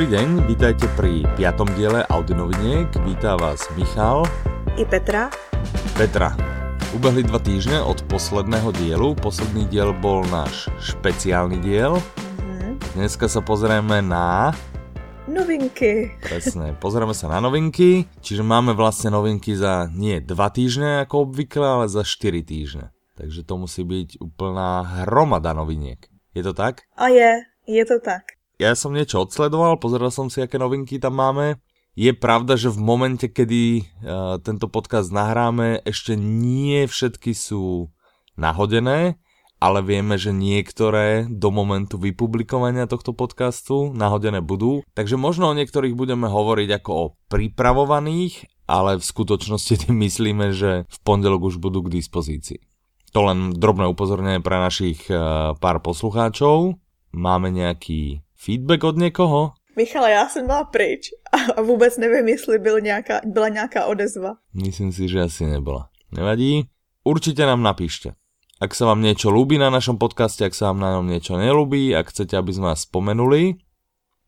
Dobrý deň, vítajte pri piatom diele Audionoviniek. Vítá vás Michal. I Petra. Petra, ubehli dva týždne od posledného dielu. Posledný diel bol náš špeciálny diel. Mm-hmm. Dneska sa pozrieme na... Novinky. Presne, pozrieme sa na novinky, čiže máme vlastne novinky za nie dva týždne ako obvykle, ale za 4 týždne. Takže to musí byť úplná hromada noviniek. Je to tak? A je, je to tak ja som niečo odsledoval, pozeral som si, aké novinky tam máme. Je pravda, že v momente, kedy uh, tento podcast nahráme, ešte nie všetky sú nahodené, ale vieme, že niektoré do momentu vypublikovania tohto podcastu nahodené budú. Takže možno o niektorých budeme hovoriť ako o pripravovaných, ale v skutočnosti tým myslíme, že v pondelok už budú k dispozícii. To len drobné upozornenie pre našich uh, pár poslucháčov. Máme nejaký feedback od někoho? Michale, já jsem byla pryč a vůbec nevím, jestli byl nějaká, byla nějaká odezva. Myslím si, že asi nebyla. Nevadí. Určitě nám napíšte. Ak sa vám niečo ľúbi na našom podcaste, ak sa vám na ňom niečo nelúbi, ak chcete, aby sme vás spomenuli.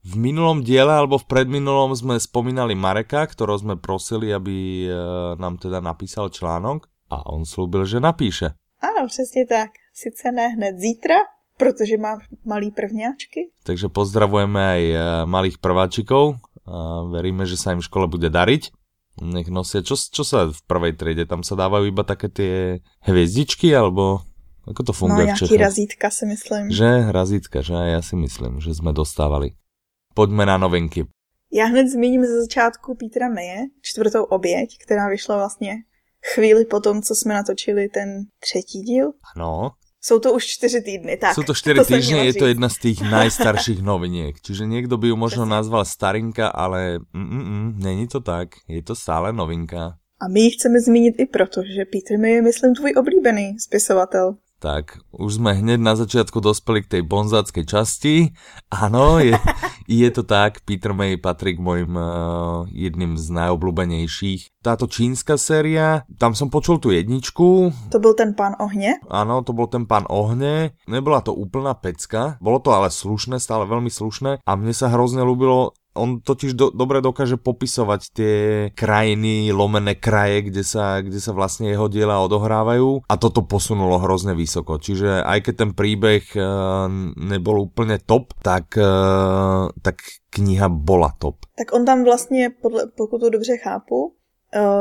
V minulom diele alebo v predminulom sme spomínali Mareka, ktorého sme prosili, aby e, nám teda napísal článok a on slúbil, že napíše. Ano, přesně tak. Sice ne hned zítra, Protože má malý prvňáčky. Takže pozdravujeme aj eh, malých prváčikov a veríme, že sa im v škole bude dariť. Nech nosia, čo, čo sa v prvej triede, tam sa dávajú iba také tie hviezdičky, alebo ako to funguje no, v Čechách? razítka si myslím. Že razítka, že ja si myslím, že jsme dostávali. Pojďme na novinky. Já hned zmíním ze začátku Petra Meje, čtvrtou oběť, která vyšla vlastně chvíli po tom, co jsme natočili ten třetí díl. Ano. Jsou to už čtyři týdny, tak. Jsou to čtyři to týdny, je to jedna z těch najstarších noviniek. Čiže někdo by ju možno nazval starinka, ale mm, mm, mm, není to tak. Je to stále novinka. A my ji chceme zmínit i proto, že Peter May je, myslím, tvůj oblíbený spisovatel. Tak, už jsme hned na začátku dospěli k tej bonzácké časti. Ano, je, je to tak, Peter May patří k mojim uh, jedným z najobľúbenejších. Táto čínska séria, tam som počul tu jedničku. To byl ten pán ohně? Ano, to byl ten pán ohně. Nebyla to úplná pecka, bolo to ale slušné, stále veľmi slušné a mne sa hrozně ľúbilo on totiž do, dobre dokáže popisovať tie krajiny, lomené kraje, kde sa, kde sa vlastne jeho diela odohrávajú a toto posunulo hrozne vysoko. Čiže aj keď ten príbeh uh, nebol úplne top, tak, uh, tak kniha bola top. Tak on tam vlastně, podle, pokud to dobře chápu,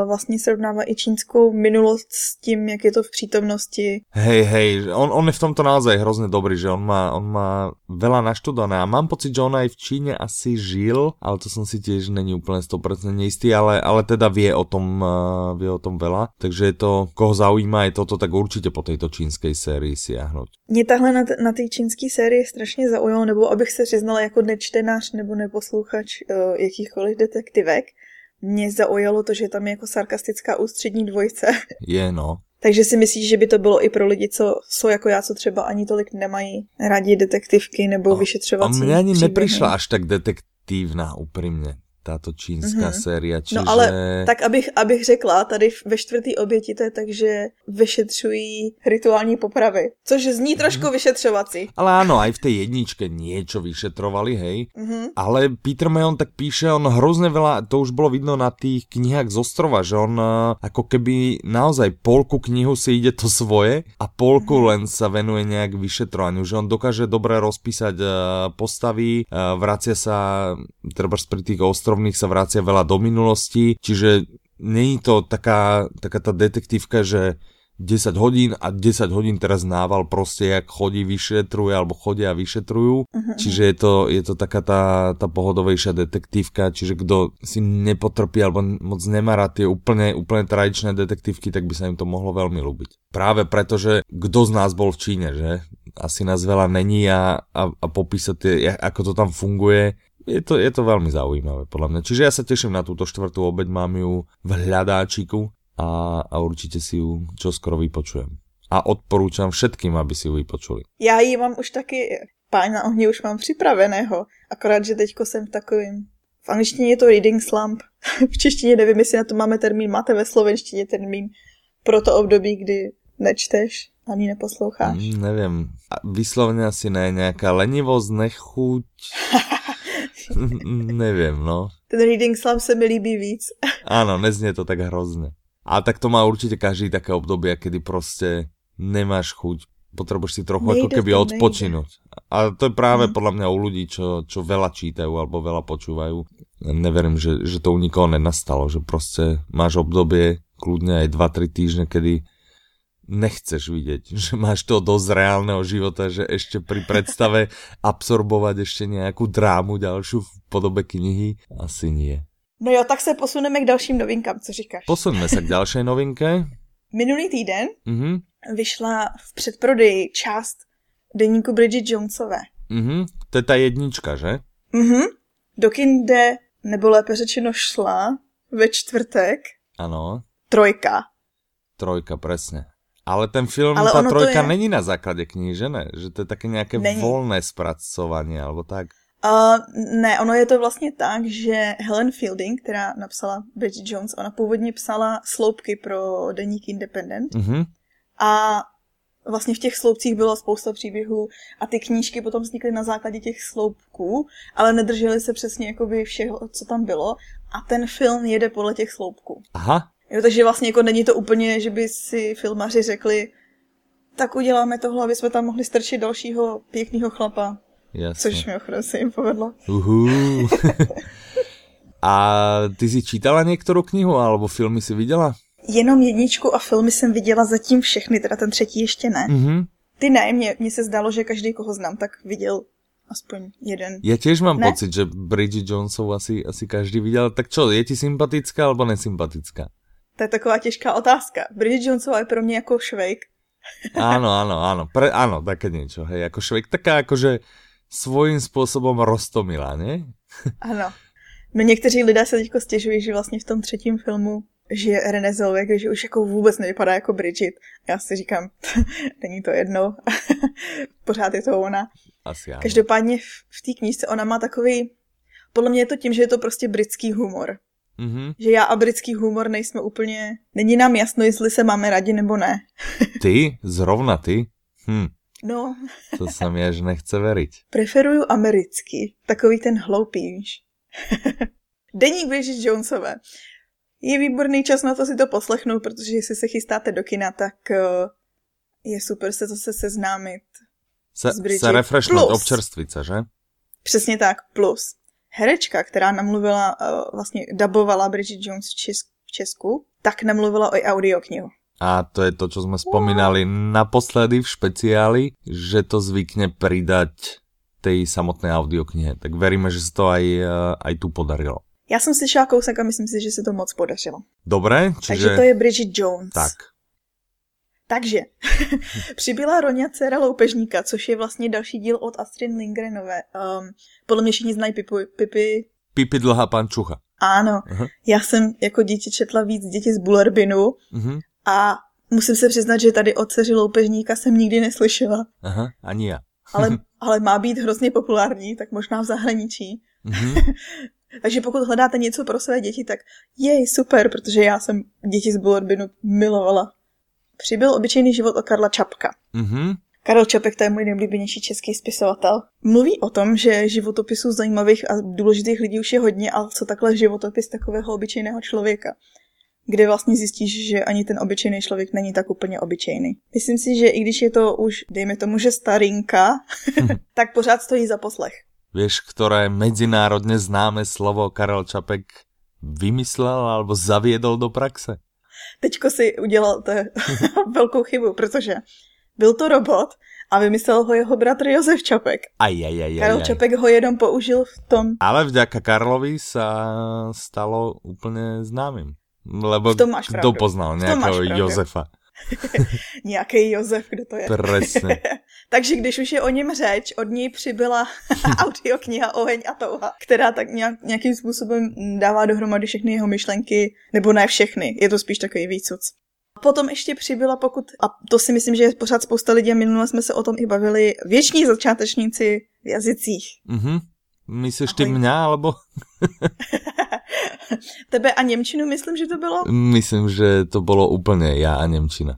vlastně srovnává i čínskou minulost s tím, jak je to v přítomnosti. Hej, hej, on, on je v tomto naozaj hrozně dobrý, že on má, on má veľa naštudované a mám pocit, že on aj v Číně asi žil, ale to som si tiež není úplně 100% neistý, ale, ale teda vie o tom, uh, vie o tom veľa, takže je to, koho zaujíma je toto, tak určitě po tejto čínské sérii siahnuť. Mě tahle na, na té čínské sérii strašně zaujalo, nebo abych se přiznala jako nečtenář nebo neposluchač uh, jakýchkoliv detektivek, mě zaujalo to, že tam je jako sarkastická ústřední dvojce. Je, no. Takže si myslíš, že by to bylo i pro lidi, co jsou jako já, co třeba ani tolik nemají rádi detektivky nebo vyšetřovací A mně ani nepřišla až tak detektivná, upřímně táto čínská mm-hmm. séria. Čiže... No ale tak abych, abych řekla, tady ve čtvrtý oběti to je tak, že vyšetřují rituální popravy, což zní trošku mm-hmm. vyšetřovací. Ale ano, aj v té jedničke niečo vyšetrovali, hej. Mm-hmm. Ale Peter Mayon tak píše, on hrozně veľa, to už bylo vidno na tých knihách z ostrova, že on uh, ako keby naozaj polku knihu si ide to svoje a polku mm-hmm. len sa venuje nejak vyšetrovaniu, že on dokáže dobre rozpísať uh, postavy, uh, vracia sa treba pri tých ostrovách ostrovných sa vracia veľa do minulosti, čiže není to taká, taká tá detektívka, že 10 hodín a 10 hodín teraz nával prostě, jak chodí, vyšetruje, alebo chodia a vyšetrujú. Uh-huh. Čiže je to, je to taká tá, tá pohodovejšia detektívka, čiže kdo si nepotrpí alebo moc nemá rád tie úplne, úplne tradičné detektívky, tak by sa im to mohlo veľmi ľúbiť. Práve preto, že kdo z nás bol v Číne, že? Asi nás veľa není a, a, a popísať, tie, ako to tam funguje, je to, je to veľmi zaujímavé podľa mňa. Čiže ja sa teším na túto štvrtú obeď, mám ju v hľadáčiku a, a určite si ju čoskoro vypočujem. A odporúčam všetkým, aby si ju vypočuli. Já ji mám už taky, pána ohně už mám připraveného, akorát, že teďko jsem v takovým v angličtině je to reading slump, v češtině nevím, jestli na to máme termín, máte ve slovenštině termín pro to období, kdy nečteš ani neposloucháš. Mm, nevím, vyslovně asi ne, nějaká lenivost, nechuť. Nevím, no. Ten Reading Slump se mi líbí víc. Áno, neznie to tak hrozne. A tak to má určite každý také obdobie, kedy prostě nemáš chuť. Potrebuješ si trochu nejde ako keby odpočinúť. A to je práve hmm. podľa mňa u ľudí, čo, čo veľa čítajú alebo veľa počúvajú. Neverím, že, že to u nikoho nenastalo, že prostě máš obdobie kľudne aj 2-3 týždne, kedy nechceš vidieť, že máš to dosť reálneho života, že ešte pri predstave absorbovať ešte nejakú drámu ďalšiu v podobe knihy, asi nie. No jo, tak se posuneme k dalším novinkám, co říkáš? Posuneme se k další novinke. Minulý týden mm-hmm. vyšla v předprodeji část deníku Bridget Jonesové. Mm-hmm. To je ta jednička, že? Mhm. Do kinde, nebo lépe řečeno šla, ve čtvrtek. Ano. Trojka. Trojka, presne. Ale ten film, Ale ta trojka je... není na základě knihy, že ne? Že to je také nějaké není. volné zpracování, alebo tak? Uh, ne, ono je to vlastně tak, že Helen Fielding, která napsala Bridget Jones, ona původně psala sloupky pro deník Independent uh-huh. a vlastně v těch sloupcích bylo spousta příběhů a ty knížky potom vznikly na základě těch sloupků, ale nedržely se přesně jakoby všeho, co tam bylo a ten film jede podle těch sloupků. Aha. Jo, takže vlastně jako není to úplně, že by si filmaři řekli, tak uděláme tohle, aby jsme tam mohli strčit dalšího pěkného chlapa. Jasně. Což mi ochranu se jim povedlo. Uhu. a ty jsi čítala některou knihu, alebo filmy si viděla? Jenom jedničku a filmy jsem viděla zatím všechny, teda ten třetí ještě ne. Mm-hmm. Ty ne, mně, mně se zdálo, že každý, koho znám, tak viděl aspoň jeden. Já těž mám ne? pocit, že Bridget Jonesov asi, asi každý viděl. Tak čo, je ti sympatická alebo nesympatická? To je taková těžká otázka. Bridget Jonesová je pro mě jako švejk. Áno, áno, áno, pre, áno, také niečo, hej, ako švejk, taká akože svojím způsobem roztomilá, ne? Ano. No někteří lidé se teďko stěžují, že vlastně v tom třetím filmu že René Zellweger, že už jako vůbec nevypadá jako Bridget. Já si říkám, není to jedno, pořád je to ona. Asi ano. Každopádně v, v té knížce ona má takový, podle mě je to tím, že je to prostě britský humor. Mm-hmm. Že já a britský humor nejsme úplně... Není nám jasno, jestli se máme rádi nebo ne. ty? Zrovna ty? Hm. No. To se mi až nechce veriť. Preferuju americký. Takový ten hloupý, víš. Deník Bridget Jonesové. Je výborný čas na to si to poslechnout, protože jestli se chystáte do kina, tak eh, je super se zase seznámit se, s Bridget. Se refreshnout, občerstvit se, že? Přesně tak, plus herečka, která namluvila, uh, vlastně dabovala Bridget Jones v, Česku, v Česku, tak namluvila i audioknihu. A to je to, čo sme spomínali naposledy v špeciáli, že to zvykne pridať tej samotné audioknihe. Tak veríme, že se to aj, eh, aj tu podarilo. Já jsem slyšela kousek a myslím si, že se to moc podařilo. Dobré, čiže... Takže to je Bridget Jones. Tak. Takže, přibyla Roňa dcera loupežníka, což je vlastně další díl od Astrid Lindgrenové. Um, podle mě všichni znají Pipi... Pipi... Pipi dlhá pančucha. Ano, uh-huh. já jsem jako dítě četla víc děti z Bullerbinu uh-huh. a musím se přiznat, že tady o dceři loupežníka jsem nikdy neslyšela. Aha, ani já. ale, ale má být hrozně populární, tak možná v zahraničí. Uh-huh. Takže pokud hledáte něco pro své děti, tak jej, super, protože já jsem děti z Bullerbinu milovala. Přibyl obyčejný život od Karla Čapka. Mm-hmm. Karel Čapek, to je můj nejoblíbenější český spisovatel. Mluví o tom, že životopisů zajímavých a důležitých lidí už je hodně, ale co takhle životopis takového obyčejného člověka kde vlastně zjistíš, že ani ten obyčejný člověk není tak úplně obyčejný. Myslím si, že i když je to už, dejme tomu, že starinka, tak pořád stojí za poslech. Víš, které mezinárodně známe slovo Karel Čapek vymyslel alebo zaviedol do praxe? Teďko si udělal velkou chybu, protože byl to robot a vymyslel ho jeho bratr Josef Čapek. Aj, aj, aj, Karel aj, Čapek ho jenom použil v tom. Ale vďaka Karlovi sa stalo úplně známým. Lebo kdo poznal nějakého Josefa? Nějaký Josef, kdo to je. Presne. Takže když už je o něm řeč, od něj přibyla audiokniha Oheň a touha, která tak nějak, nějakým způsobem dává dohromady všechny jeho myšlenky, nebo ne všechny, je to spíš takový výcuc. Potom ještě přibyla, pokud, a to si myslím, že je pořád spousta lidí, a minule jsme se o tom i bavili, věční začátečníci v jazycích. Mm-hmm. Myslíš ty mě, alebo? Tebe a Němčinu myslím, že to bylo? Myslím, že to bylo úplně já a Němčina.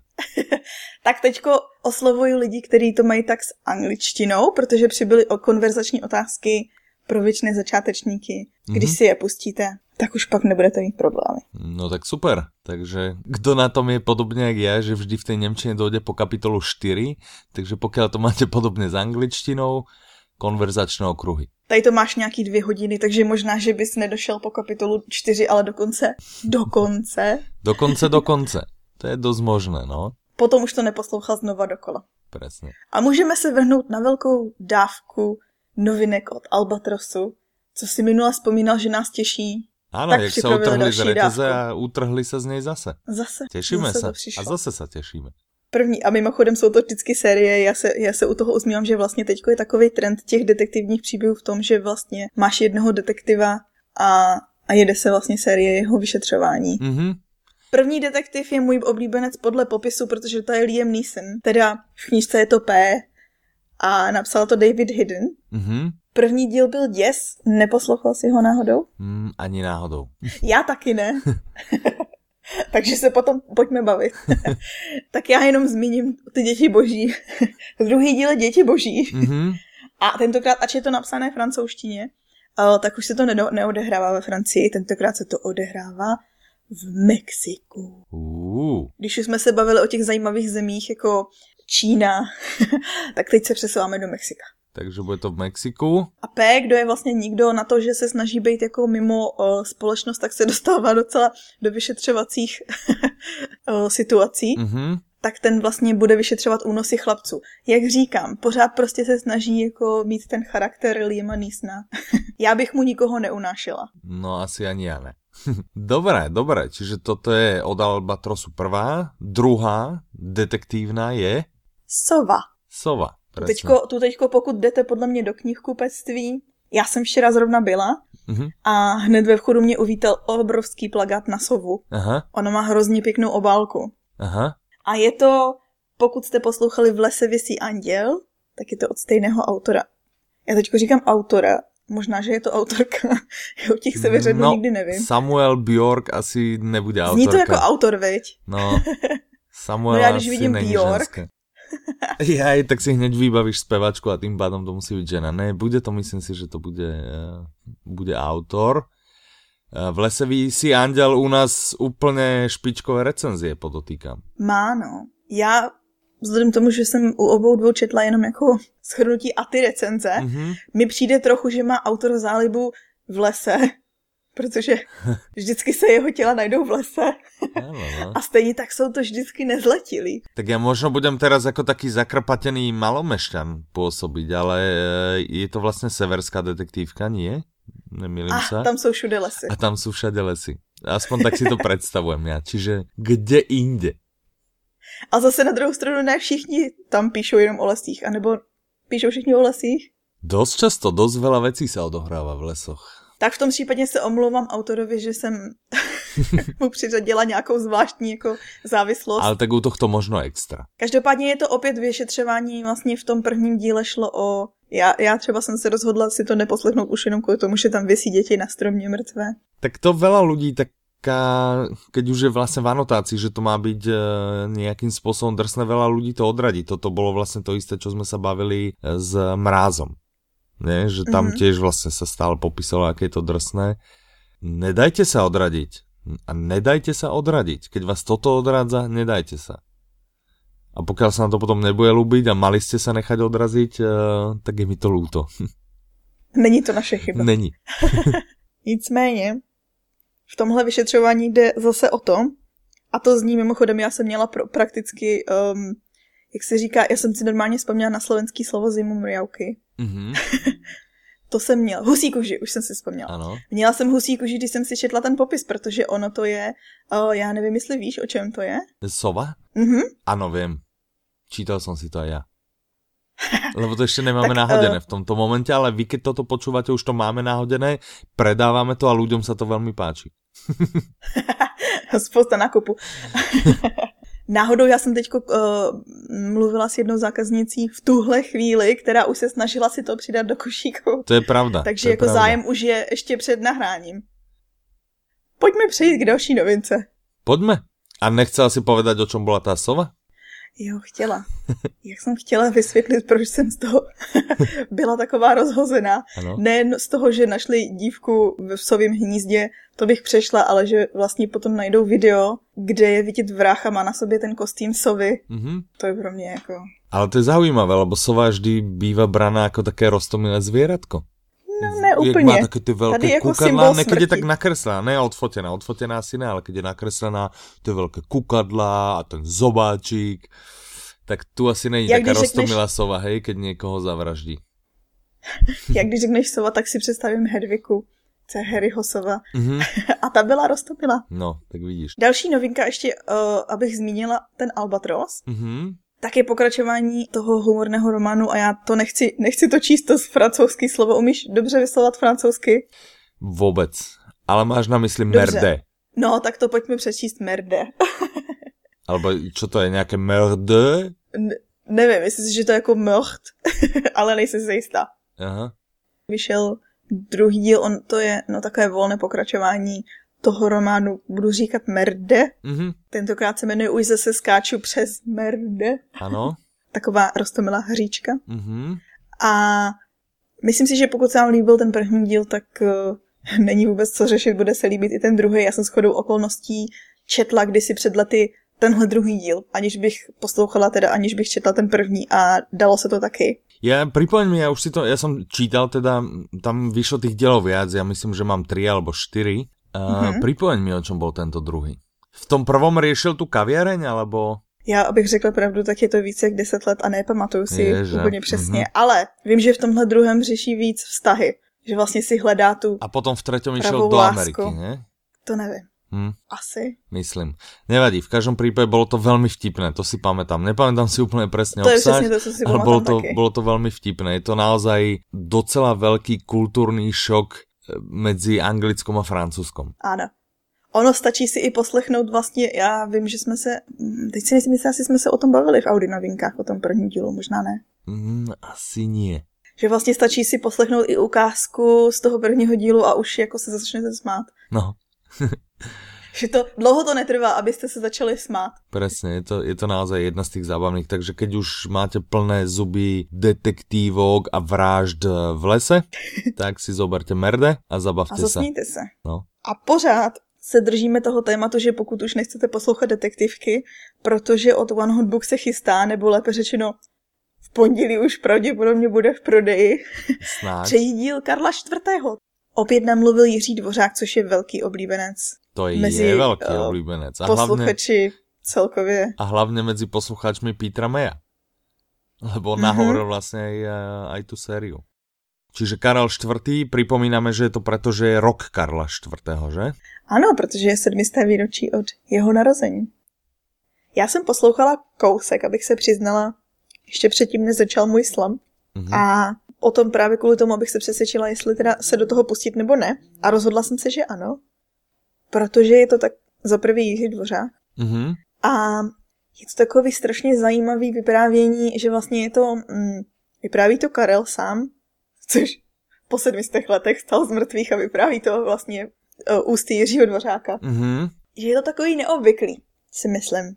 tak teďko oslovuju lidi, kteří to mají tak s angličtinou, protože přibyly o konverzační otázky pro věčné začátečníky. Když mm-hmm. si je pustíte, tak už pak nebudete mít problémy. No tak super. Takže kdo na tom je podobně jak já, že vždy v té Němčině dojde po kapitolu 4, takže pokud to máte podobně s angličtinou, konverzačné okruhy. Tady to máš nějaký dvě hodiny, takže možná, že bys nedošel po kapitolu 4, ale dokonce, dokonce. dokonce, dokonce. To je dost možné, no. Potom už to neposlouchal znova dokola. Presně. A můžeme se vrhnout na velkou dávku novinek od Albatrosu, co si minule vzpomínal, že nás těší. Ano, tak jak se utrhli z a utrhli se z něj zase. Zase. Těšíme zase se. A zase se těšíme. První, a mimochodem jsou to vždycky série, já se, já se u toho usmívám, že vlastně teď je takový trend těch detektivních příběhů v tom, že vlastně máš jednoho detektiva a, a jede se vlastně série jeho vyšetřování. Mm-hmm. První detektiv je můj oblíbenec podle popisu, protože to je Liam Neeson. Teda v knížce je to P a napsal to David Hidden. Mm-hmm. První díl byl Děs, neposlouchal si ho náhodou? Mm, ani náhodou. Já taky ne. Takže se potom pojďme bavit. tak já jenom zmíním ty děti boží. Druhý díl je děti boží. Mm-hmm. A tentokrát, ač je to napsané v francouzštině, tak už se to neodehrává ve Francii, tentokrát se to odehrává v Mexiku. Uh. Když už jsme se bavili o těch zajímavých zemích jako Čína, tak teď se přesouváme do Mexika. Takže bude to v Mexiku. A P, kdo je vlastně nikdo na to, že se snaží být jako mimo uh, společnost, tak se dostává docela do vyšetřovacích uh, situací. Mm-hmm. Tak ten vlastně bude vyšetřovat únosy chlapců. Jak říkám, pořád prostě se snaží jako mít ten charakter Liama Neesona. Já bych mu nikoho neunášela. No asi ani já ne. dobré, dobré, čiže toto je od Albatrosu prvá. Druhá detektívna je? Sova. Sova. Tu teďko, tu teďko, pokud jdete podle mě do knihkupectví, já jsem včera zrovna byla uh-huh. a hned ve vchodu mě uvítal obrovský plagát na sovu. Aha. Ona má hrozně pěknou obálku. Aha. A je to, pokud jste poslouchali V lese vysí anděl, tak je to od stejného autora. Já teďko říkám autora, možná, že je to autorka. Já u těch seveřadů no, nikdy nevím. Samuel Bjork asi nebude autorka. Zní to jako autor, veď? No, Samuel no já když vidím Bjork, ženské. Ja, tak si hneď vybavíš spevačku a tým pádom to musí byť žena. Ne, bude to, myslím si, že to bude, eh, bude autor. Eh, v lese si Anděl u nás úplně špičkové recenzie, podotýkám. Má, no. Já vzhledem tomu, že jsem u obou dvou četla jenom jako schrnutí a ty recenze, mm-hmm. mi přijde trochu, že má autor zálibu v lese protože vždycky se jeho těla najdou v lese. Ano, no. A stejně tak jsou to vždycky nezletilí. Tak já možno budem teraz jako taký zakrpatený malomešťan působit, ale eh, je to vlastně severská detektívka, nie? Nemýlim se? tam jsou všude lesy. A tam jsou všude lesy. Aspoň tak si to představujem já. Čiže kde jinde? A zase na druhou stranu ne všichni tam píšou jenom o lesích, anebo píšou všichni o lesích? Dost často, dost veľa vecí se odohrává v lesoch tak v tom případě se omlouvám autorovi, že jsem mu přiřadila nějakou zvláštní jako závislost. Ale tak u tohto možno extra. Každopádně je to opět vyšetřování, vlastně v tom prvním díle šlo o... Já, já třeba jsem se rozhodla si to neposlechnout už jenom kvůli tomu, že tam vysí děti na stromě mrtvé. Tak to veľa lidí tak keď už je vlastně v anotácii, že to má být e, nějakým způsobem drsné, veľa ľudí to odradí. Toto bolo vlastně to isté, čo sme sa bavili e, s mrázom ne? že tam mm-hmm. tiež vlastne sa stále popisalo, aké je to drsné. Nedajte sa odradiť. A nedajte sa odradiť. Keď vás toto odradza, nedajte sa. A pokiaľ sa na to potom nebude ľúbiť a mali ste sa nechať odraziť, uh, tak je mi to lúto. Není to naše chyba. Není. Nicméně, v tomhle vyšetřování jde zase o to, a to zní mimochodem, já jsem měla pro, prakticky, um, jak se říká, já jsem si normálně vzpomněla na slovenský slovo zimu mriauky. Mm-hmm. to jsem měla. Husí kuži, už jsem si vzpomněla. Ano. Měla jsem husí kuži, když jsem si četla ten popis, protože ono to je, o, já nevím, jestli víš, o čem to je. Sova? Mhm. Ano, vím. Čítal jsem si to aj já. Lebo to ještě nemáme tak, nahodené uh... v tomto momente, ale vy, keď toto počúvate, už to máme nahodené, predáváme to a ľuďom sa to veľmi páči. Spousta nákupu. Náhodou já jsem teď uh, mluvila s jednou zákaznicí v tuhle chvíli, která už se snažila si to přidat do košíku. To je pravda. Takže je jako pravda. zájem už je ještě před nahráním. Pojďme přejít k další novince. Pojďme. A nechcela si povedať, o čem byla ta sova? Jo, chtěla. Jak jsem chtěla vysvětlit, proč jsem z toho byla taková rozhozená. Ano. Ne z toho, že našli dívku v sovém hnízdě, to bych přešla, ale že vlastně potom najdou video, kde je vidět vrách a má na sobě ten kostým sovy. Mm-hmm. To je pro mě jako... Ale to je zaujímavé, lebo sova vždy bývá braná jako také rostomilé zvěratko. No ne úplně. Jak má také ty velké jako kukadla, ne, keď je tak nakreslená, ne odfotená, odfotená si ne, ale keď je nakreslená, ty velké kukadla a ten zobáčik, tak tu asi není Jak taká rostomilá řekneš... sova, hej, keď někoho zavraždí. Jak když řekneš sova, tak si představím Hedviku, co je Harryho sova. Mm-hmm. a ta byla rostomila. No, tak vidíš. Další novinka ještě, uh, abych zmínila ten Albatros. Mm-hmm tak je pokračování toho humorného románu a já to nechci, nechci to číst to z francouzský slovo. Umíš dobře vyslovat francouzsky? Vůbec. Ale máš na mysli dobře. merde. No, tak to pojďme přečíst merde. Alebo čo to je, nějaké merde? Ne, nevím, myslím si, že to je jako mrd, ale nejsem si jistá. Aha. Vyšel druhý díl, on to je no takové volné pokračování toho románu budu říkat Merde. Mm-hmm. Tentokrát se jmenuje Už zase skáču přes Merde. Ano. Taková rostomilá hříčka. Mm-hmm. A myslím si, že pokud se vám líbil ten první díl, tak uh, není vůbec co řešit, bude se líbit i ten druhý. Já jsem shodou okolností četla kdysi před lety tenhle druhý díl, aniž bych poslouchala teda, aniž bych četla ten první a dalo se to taky. Ja, pripoň mi, ja už si to, ja som čítal teda, tam vyšlo tých dielov viac, ja myslím, že mám tri alebo štyri mm-hmm. Pripoň mi, o čom bol tento druhý. V tom prvom riešil tu kaviareň, alebo... Já, abych řekla pravdu, tak je to více jak 10 let a nepamatuju si je, úplně přesně. Mm-hmm. Ale vím, že v tomhle druhém řeší víc vztahy. Že vlastně si hledá tu A potom v třetím išel do Ameriky, ne? To nevím. Hmm. Asi. Myslím. Nevadí, v každém případě bylo to velmi vtipné, to si pamätám. Nepamätám si úplně přesně to obsah, to, co si ale bylo to, bylo to velmi vtipné. Je to naozaj docela velký kulturní šok mezi anglickom a francúzskom. Ano. Ono stačí si i poslechnout vlastně, já vím, že jsme se, mm, teď si myslím, jestli jsme se o tom bavili v Audi novinkách, o tom prvním dílu, možná ne. Mm, asi nie. Že vlastně stačí si poslechnout i ukázku z toho prvního dílu a už jako se začnete smát. No. že to dlouho to netrvá, abyste se začali smát. Přesně, je to, je to naozaj jedna z těch zábavných, takže keď už máte plné zuby detektívok a vražd v lese, tak si zoberte merde a zabavte a se. se. No. A pořád se držíme toho tématu, že pokud už nechcete poslouchat detektivky, protože od One Hot Book se chystá, nebo lépe řečeno v pondělí už pravděpodobně bude v prodeji, třetí díl Karla IV. Opět namluvil Jiří Dvořák, což je velký oblíbenec to je mezi velký uh, oblíbenec. A posluchači hlavně, celkově. A hlavně mezi posluchačmi Petra Meja. Lebo mm-hmm. nahovoril vlastně aj, aj tu sériu. Čiže Karel IV. připomínáme, že je to proto, že je rok Karla IV., že? Ano, protože je sedmisté výročí od jeho narození. Já jsem poslouchala kousek, abych se přiznala, ještě předtím, než začal můj slam. Mm-hmm. A o tom právě kvůli tomu, abych se přesvědčila, jestli teda se do toho pustit nebo ne. A rozhodla jsem se, že ano protože je to tak za prvý Jiří Dvořák. Mm-hmm. A je to takový strašně zajímavý vyprávění, že vlastně je to, mm, vypráví to Karel sám, což po sedmistech letech stal z mrtvých a vypráví to vlastně uh, ústy Jiřího Dvořáka. Mm-hmm. Že je to takový neobvyklý, si myslím.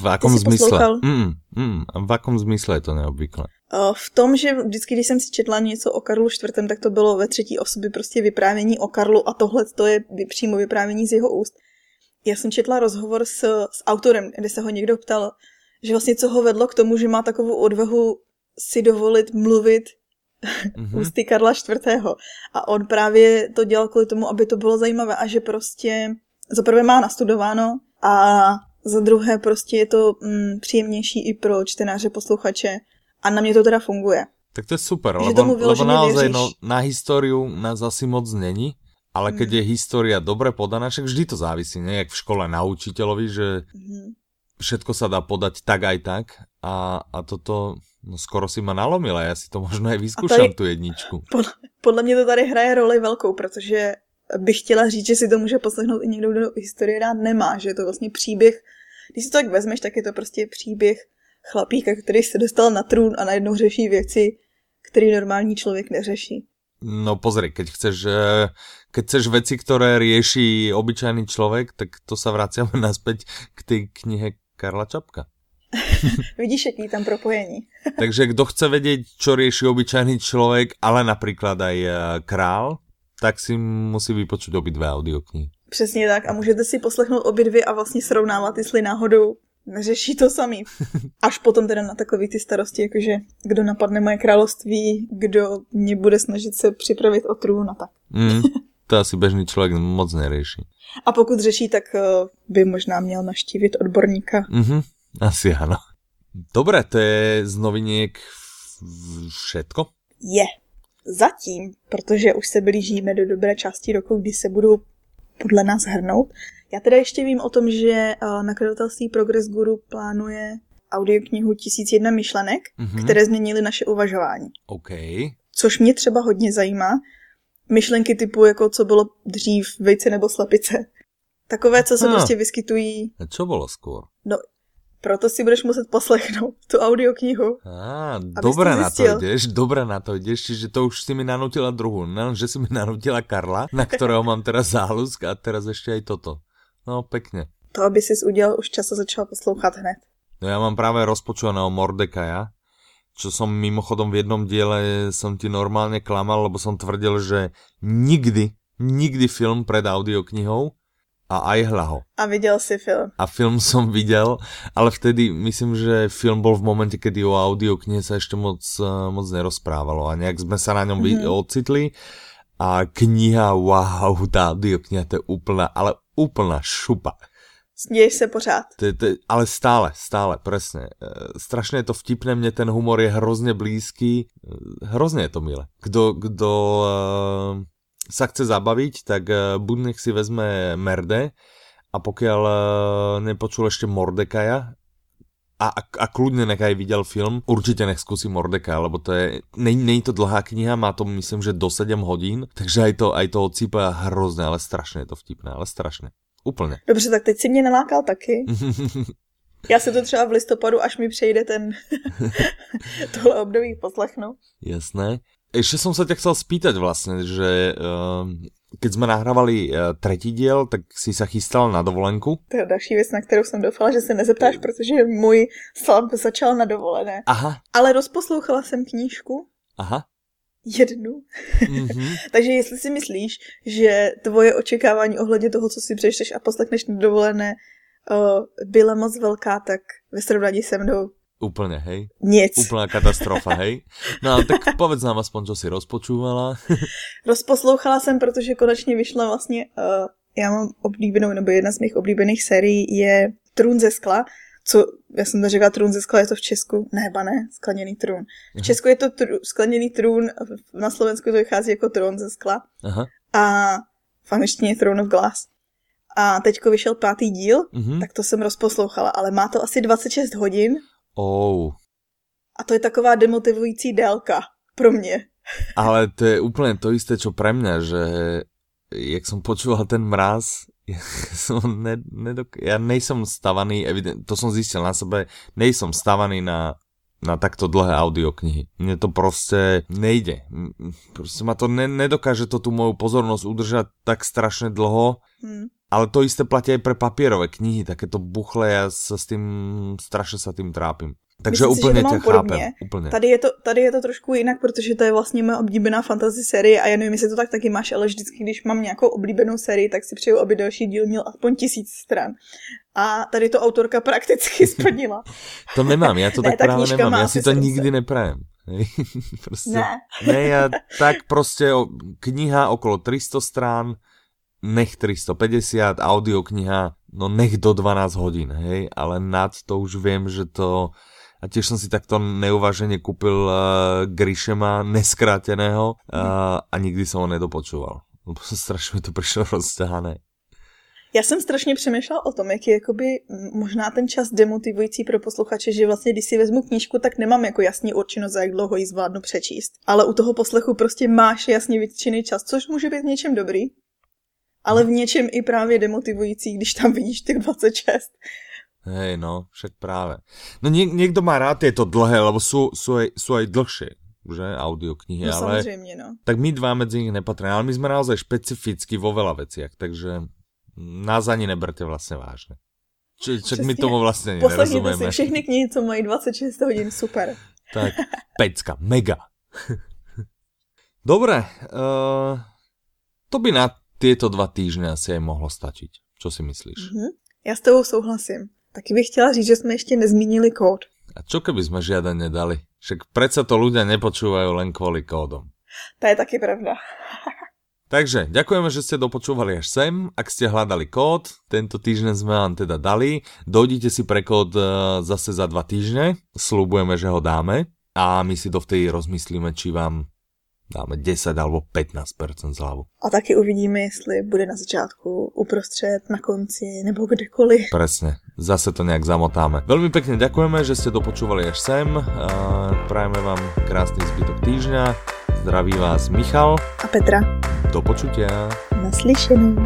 V jakom zmysle? Mm, mm, v jakom zmysle je to neobvyklé? V tom, že vždycky, když jsem si četla něco o Karlu IV., tak to bylo ve třetí osobě prostě vyprávění o Karlu a tohle to je přímo vyprávění z jeho úst. Já jsem četla rozhovor s, s autorem, kde se ho někdo ptal, že vlastně co ho vedlo k tomu, že má takovou odvahu si dovolit mluvit mm-hmm. ústy Karla IV. A on právě to dělal kvůli tomu, aby to bylo zajímavé a že prostě za prvé má nastudováno a za druhé prostě je to mm, příjemnější i pro čtenáře, posluchače a na mě to teda funguje. Tak to je super, že lebo, lebo naozaj no, na históriu nás asi moc není, ale keď mm. je história dobre podaná, však vždy to závisí, ne? Jak v škole na učiteľovi, že mm. všetko sa dá podať tak aj tak a, a toto no skoro si ma nalomila, já si to možno aj vyskúšam, tady, tu jedničku. Podle, podle mě to tady hraje roli velkou, protože bych chtěla říct, že si to může poslechnout i někdo, kdo historii rád nemá, že je to vlastně příběh, když si to tak vezmeš, tak je to prostě příběh chlapíka, který se dostal na trůn a najednou řeší věci, které normální člověk neřeší. No pozri, keď chceš, eh, keď chceš veci, ktoré rieši obyčajný človek, tak to sa vraciame naspäť k tej knihe Karla Čapka. Vidíš, jaký tam propojení. Takže kdo chce vědět, čo rieši obyčajný člověk, ale například aj eh, král, tak si musí vypočuť obidve audioknihy. Přesně tak a můžete si poslechnout obě dvě a vlastně srovnávat, jestli náhodou neřeší to samý. Až potom teda na takový ty starosti, jakože kdo napadne moje království, kdo mě bude snažit se připravit o trůn a tak. Mm, to asi běžný člověk moc neřeší. A pokud řeší, tak uh, by možná měl naštívit odborníka. Mm-hmm, asi ano. Dobré, to je z noviniek všetko? Je. Zatím, protože už se blížíme do dobré části roku, kdy se budou podle nás hrnout. Já teda ještě vím o tom, že nakladatelství Progress Guru plánuje audioknihu 1001 myšlenek, mm-hmm. které změnily naše uvažování. OK. Což mě třeba hodně zajímá. Myšlenky typu, jako co bylo dřív, vejce nebo slepice. Takové, co se ah. prostě vyskytují. A co bylo skôr? No, proto si budeš muset poslechnout tu audioknihu. Á, dobré na to jdeš, dobré na to jdeš, čiže to už si mi nanutila druhou. Že si mi nanutila Karla, na kterého mám teraz zálusk a teraz ještě aj toto. No, pekne. To, aby si udělal už čas a začal poslouchat hned. No já mám právě rozpočovaného Mordekaja, čo som mimochodom v jednom diele som ti normálne klamal, lebo som tvrdil, že nikdy, nikdy film pred audioknihou a aj hlaho. A viděl si film. A film som viděl, ale vtedy myslím, že film bol v momente, kedy o audioknihe sa ešte moc, moc nerozprávalo a nejak sme sa na ňom mm -hmm. ocitli a kniha, wow, tá audiokniha, to je úplná, ale úplná šupa. Směješ se pořád. To, to, ale stále, stále, presne. E, strašně je to vtipné, mně ten humor je hrozně blízký. E, hrozně je to milé. Kdo, kdo e, sa chce zabaviť, tak e, buď nech si vezme Merde a pokiaľ e, nepočul ešte Mordekaja, a, a, kludně nechaj viděl film, určitě nech zkusí Mordeka, lebo to je, není, není to dlhá kniha, má to myslím, že do 7 hodin, takže aj to, aj to odsýpa hrozně, ale strašně je to vtipné, ale strašně. Úplně. Dobře, tak teď si mě nalákal taky. Já si to třeba v listopadu, až mi přejde ten tohle období poslechnu. Jasné. Ještě jsem se tě chcel spýtať vlastně, že uh, keď jsme nahrávali uh, třetí díl, tak si se chystal na dovolenku. To je další věc, na kterou jsem doufala, že se nezeptáš, protože můj slump začal na dovolené. Aha. Ale rozposlouchala jsem knížku. Aha. Jednu. Mm-hmm. Takže jestli si myslíš, že tvoje očekávání ohledně toho, co si přečteš a poslechneš na dovolené, uh, byla moc velká, tak ve srovnání se mnou Úplně, hej? Nic. Úplná katastrofa, hej? No ale tak povedz nám aspoň, co si rozpočúvala. Rozposlouchala jsem, protože konečně vyšla vlastně, uh, já mám oblíbenou, nebo jedna z mých oblíbených sérií je Trůn ze skla, co, já jsem to řekla trůn ze skla, je to v Česku, ne, ba ne, skleněný trůn. V Česku je to trů, skleněný trůn, na Slovensku to vychází jako trůn ze skla. Aha. A v angličtině je Throne of Glass. A teďko vyšel pátý díl, uh-huh. tak to jsem rozposlouchala, ale má to asi 26 hodin Oh. A to je taková demotivující délka pro mě. Ale to je úplně to isté, čo pre mňa, že jak som počúval ten mraz, ja, som ne, nedok- ja nejsem stavaný, evident, to som zistil na sebe, nejsem stavaný na, na takto dlhé audioknihy. Mne to prostě nejde. Prostě ma to ne, nedokáže to tu moju pozornosť udržať tak strašne dlho. Hmm. Ale to isté platí aj pre papierové knihy, takéto buchle, já se s tím, strašně se tím trápím. Takže Myslím úplně si, tě chápem. Úplně. Tady, je to, tady je to trošku jinak, protože to je vlastně moje oblíbená fantasy série a já nevím, jestli to tak taky máš, ale vždycky, když mám nějakou oblíbenou sérii, tak si přeju, aby další díl měl aspoň tisíc stran. A tady to autorka prakticky splnila. to nemám, já to ne, tak právě nemám, já si to nikdy neprajem. prostě, ne. ne, já tak prostě kniha okolo 300 strán, nech 350, audiokniha, no nech do 12 hodín, hej, ale nad to už vím, že to, a tiež som si takto neuvažene kúpil uh, Grishema neskráteného uh, a nikdy som ho nedopočúval. Lebo strašně to přišlo rozťahané. Já jsem strašně přemýšlela o tom, jak je jakoby možná ten čas demotivující pro posluchače, že vlastně když si vezmu knížku, tak nemám jako jasně určeno, za jak dlouho ji zvládnu přečíst. Ale u toho poslechu prostě máš jasně vytčený čas, což může být něčem dobrý, ale v něčem i právě demotivující, když tam vidíš těch 26. Hej, no, však právě. No něk, někdo má rád je to dlhé, lebo jsou, jsou, aj, jsou aj dlhšie, že, audioknihy, no, ale... samozřejmě, no. Tak my dva medzi nich nepatríme, ale my jsme naozaj špecificky vo veľa veciach, takže nás ani neberte vlastně vážně. Č, čak my tomu vlastně nerozumíme. si všechny knihy, co mají 26 hodin, super. Tak, pecka, mega. Dobre, uh, to by na tieto dva týždne asi aj mohlo stačiť. Čo si myslíš? Mm-hmm. Já s tebou souhlasím. Taky bych chtěla říct, že jsme ještě nezmínili kód. A čo keby sme žiaden nedali? Však predsa to ľudia nepočúvajú len kvôli kódom. To je taky pravda. Takže ďakujeme, že ste dopočúvali až sem. Ak ste hľadali kód, tento týždeň sme vám teda dali. Dojdite si pre kód e, zase za dva týždne. Slúbujeme, že ho dáme. A my si dovtedy rozmyslíme, či vám dáme 10 alebo 15% zľavu. A taky uvidíme, jestli bude na začátku, uprostřed, na konci nebo kdekoliv. Presne, zase to nejak zamotáme. Veľmi pekne ďakujeme, že ste dopočúvali až sem. Prajeme vám krásny zbytok týždňa. Zdraví vás Michal a Petra. Do počutia. Naslyšenou.